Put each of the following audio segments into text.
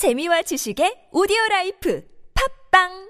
재미와 지식의 오디오 라이프. 팝빵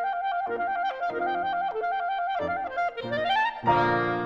Thank you.